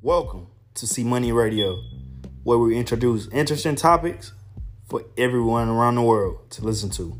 Welcome to See Money Radio, where we introduce interesting topics for everyone around the world to listen to.